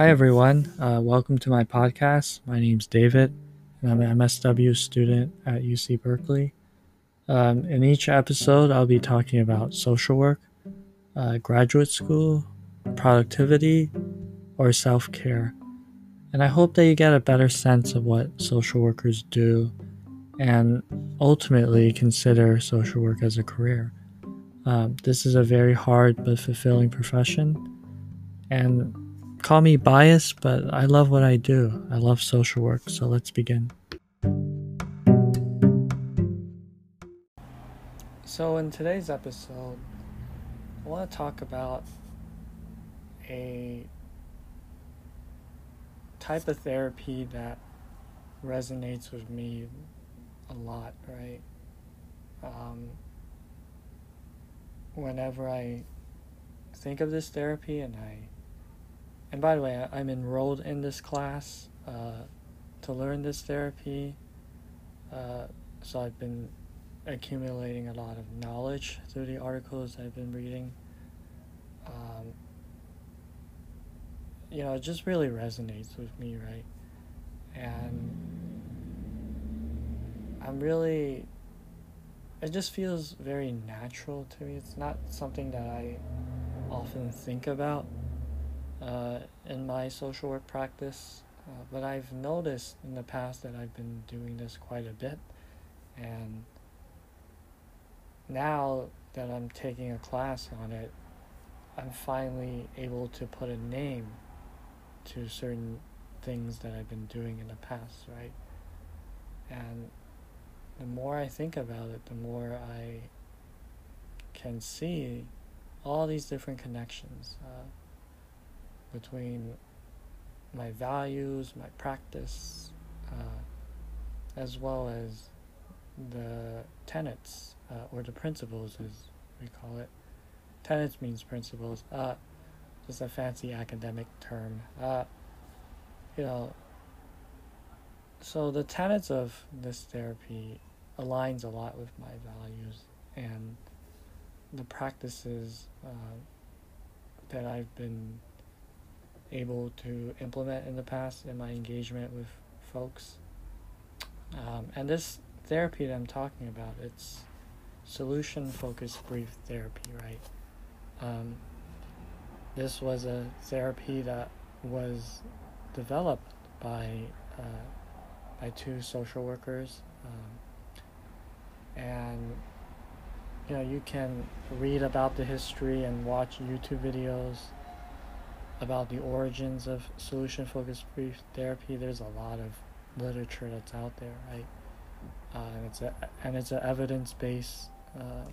Hi, everyone. Uh, welcome to my podcast. My name's David, and I'm an MSW student at UC Berkeley. Um, in each episode, I'll be talking about social work, uh, graduate school, productivity, or self care. And I hope that you get a better sense of what social workers do and ultimately consider social work as a career. Um, this is a very hard but fulfilling profession. And call me biased, but I love what I do. I love social work. So let's begin. So, in today's episode, I want to talk about a type of therapy that resonates with me a lot, right? Um, whenever I think of this therapy and I and by the way i'm enrolled in this class uh, to learn this therapy uh, so i've been accumulating a lot of knowledge through the articles i've been reading. Um, you know it just really resonates with me right? And i'm really it just feels very natural to me. It's not something that I often think about uh, in my social work practice, uh, but I've noticed in the past that I've been doing this quite a bit, and now that I'm taking a class on it, I'm finally able to put a name to certain things that I've been doing in the past, right? And the more I think about it, the more I can see all these different connections uh, between my values, my practice, uh, as well as the tenets uh, or the principles, as we call it. Tenets means principles. Uh, just a fancy academic term. Uh, you know, so the tenets of this therapy aligns a lot with my values and the practices uh, that I've been able to implement in the past in my engagement with folks. Um, and this therapy that I'm talking about, it's solution focused brief therapy, right? Um, this was a therapy that was developed by uh, by two social workers. Um, and you know you can read about the history and watch YouTube videos about the origins of solution focused brief therapy. There's a lot of literature that's out there, right? Uh, and it's a and it's an evidence based uh,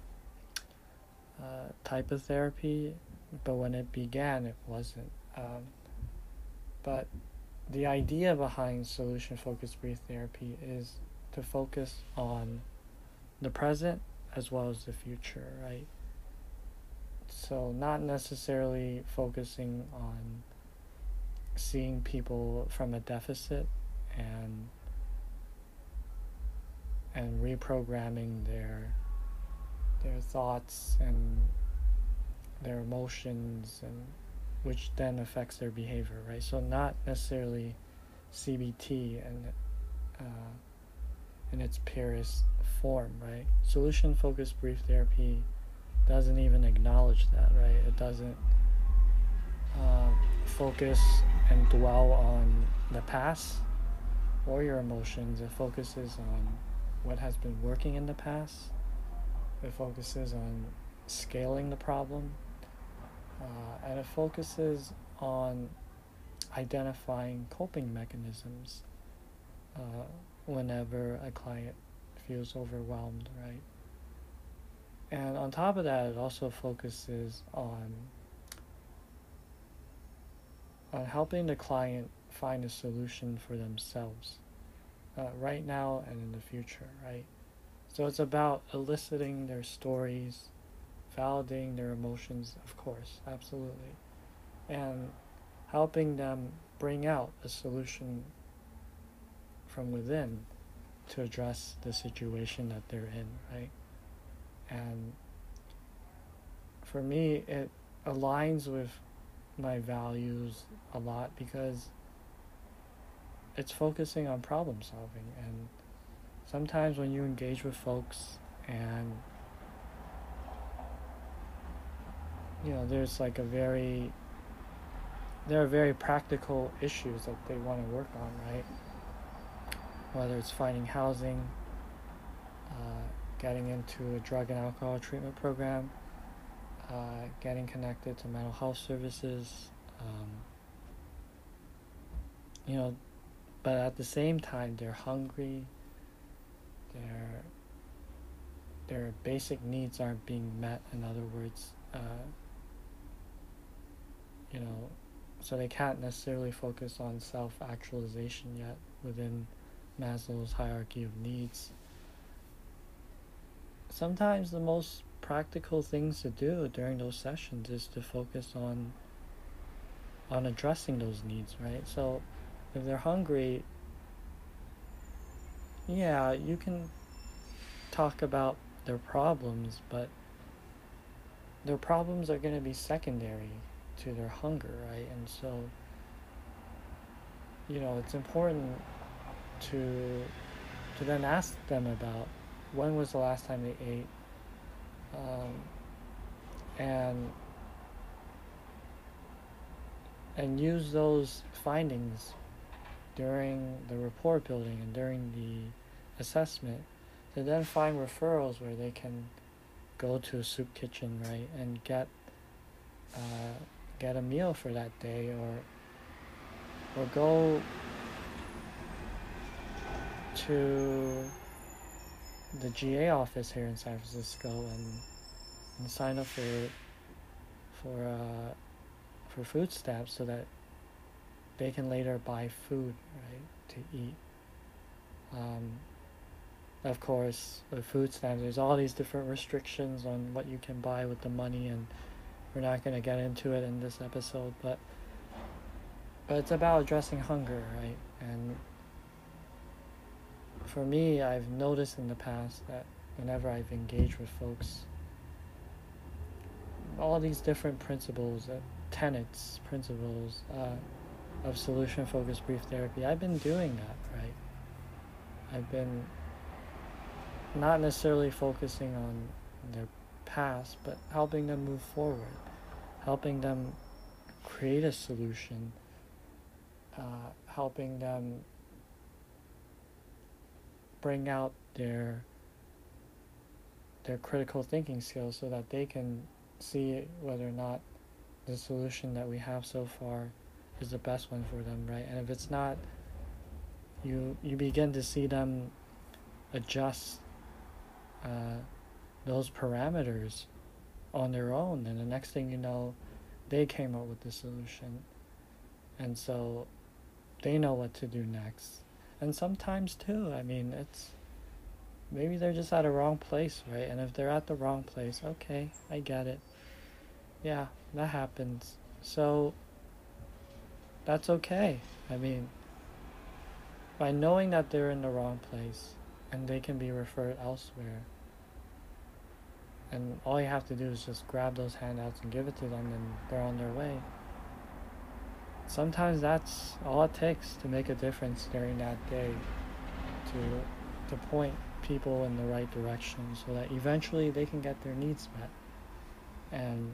uh, type of therapy, but when it began, it wasn't. Um, but the idea behind solution focused brief therapy is to focus on the present as well as the future, right? So, not necessarily focusing on seeing people from a deficit and and reprogramming their their thoughts and their emotions and which then affects their behavior right so not necessarily cbt and uh, in its purest form, right? Solution focused brief therapy doesn't even acknowledge that, right? It doesn't uh, focus and dwell on the past or your emotions. It focuses on what has been working in the past. It focuses on scaling the problem. Uh, and it focuses on identifying coping mechanisms uh, whenever a client feels overwhelmed, right? And on top of that, it also focuses on on helping the client find a solution for themselves, uh, right now and in the future, right? So it's about eliciting their stories, validating their emotions, of course, absolutely, and helping them bring out a solution from within to address the situation that they're in, right? And for me, it aligns with my values a lot because it's focusing on problem solving. And sometimes when you engage with folks and you know there's like a very there are very practical issues that they want to work on right? Whether it's finding housing uh, getting into a drug and alcohol treatment program uh, getting connected to mental health services um, you know but at the same time they're hungry their their basic needs aren't being met in other words uh, you know so they can't necessarily focus on self-actualization yet within maslow's hierarchy of needs sometimes the most practical things to do during those sessions is to focus on on addressing those needs right? So if they're hungry yeah you can talk about their problems but their problems are going to be secondary to their hunger right? And so you know it's important to to then ask them about when was the last time they ate? Um, and and use those findings during the rapport building and during the assessment to then find referrals where they can go to a soup kitchen right and get uh, get a meal for that day or or go to the GA office here in San Francisco and and sign up for for uh, for food stamps so that they can later buy food right to eat. Um, of course, with food stamps, there's all these different restrictions on what you can buy with the money, and we're not going to get into it in this episode. But but it's about addressing hunger, right? And for me, I've noticed in the past that whenever I've engaged with folks, all these different principles, uh, tenets, principles uh, of solution focused brief therapy, I've been doing that, right? I've been not necessarily focusing on their past, but helping them move forward, helping them create a solution, uh, helping them bring out their their critical thinking skills so that they can see whether or not the solution that we have so far is the best one for them, right? And if it's not, you you begin to see them adjust uh, those parameters on their own, and the next thing you know, they came up with the solution, and so they know what to do next and sometimes too i mean it's maybe they're just at a wrong place right? And if they're at the wrong place okay i get it. Yeah that happens. So that's okay. I mean by knowing that they're in the wrong place and they can be referred elsewhere and all you have to do is just grab those handouts and give it to them and they're on their way sometimes that's all it takes to make a difference during that day to to point people in the right direction so that eventually they can get their needs met. And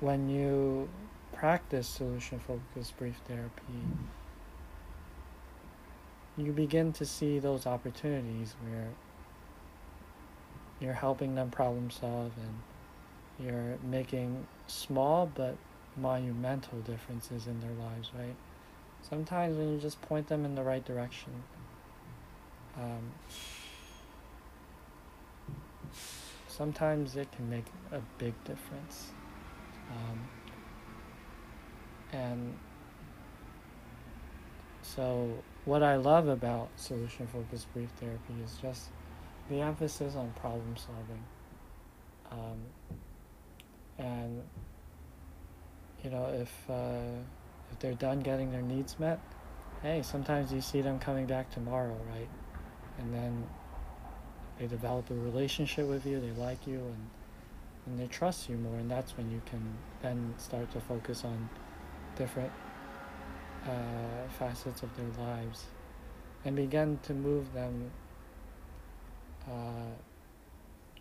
when you practice solution focused brief therapy you begin to see those opportunities where you're helping them problem solve and you're making small but monumental differences in their lives, right? Sometimes when you just point them in the right direction, um, sometimes it can make a big difference. Um, and so, what I love about solution focused brief therapy is just the emphasis on problem solving. Um, and you know, if uh, if they're done getting their needs met, hey, sometimes you see them coming back tomorrow, right? And then they develop a relationship with you, they like you, and and they trust you more and that's when you can then start to focus on different uh, facets of their lives and begin to move them uh,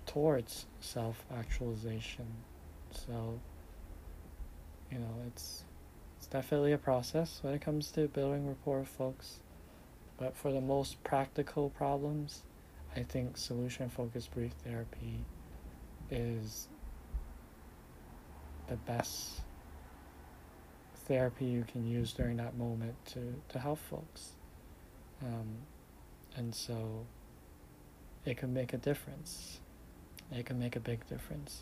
towards self actualization. So, you know, it's it's definitely a process when it comes to building rapport with folks. But for the most practical problems, I think solution focused brief therapy is the best therapy you can use during that moment to, to help folks. Um, and so it can make a difference. It can make a big difference.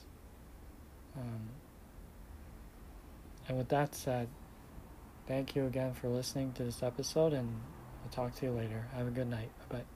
Um, and with that said, thank you again for listening to this episode, and I'll talk to you later. Have a good night. Bye bye.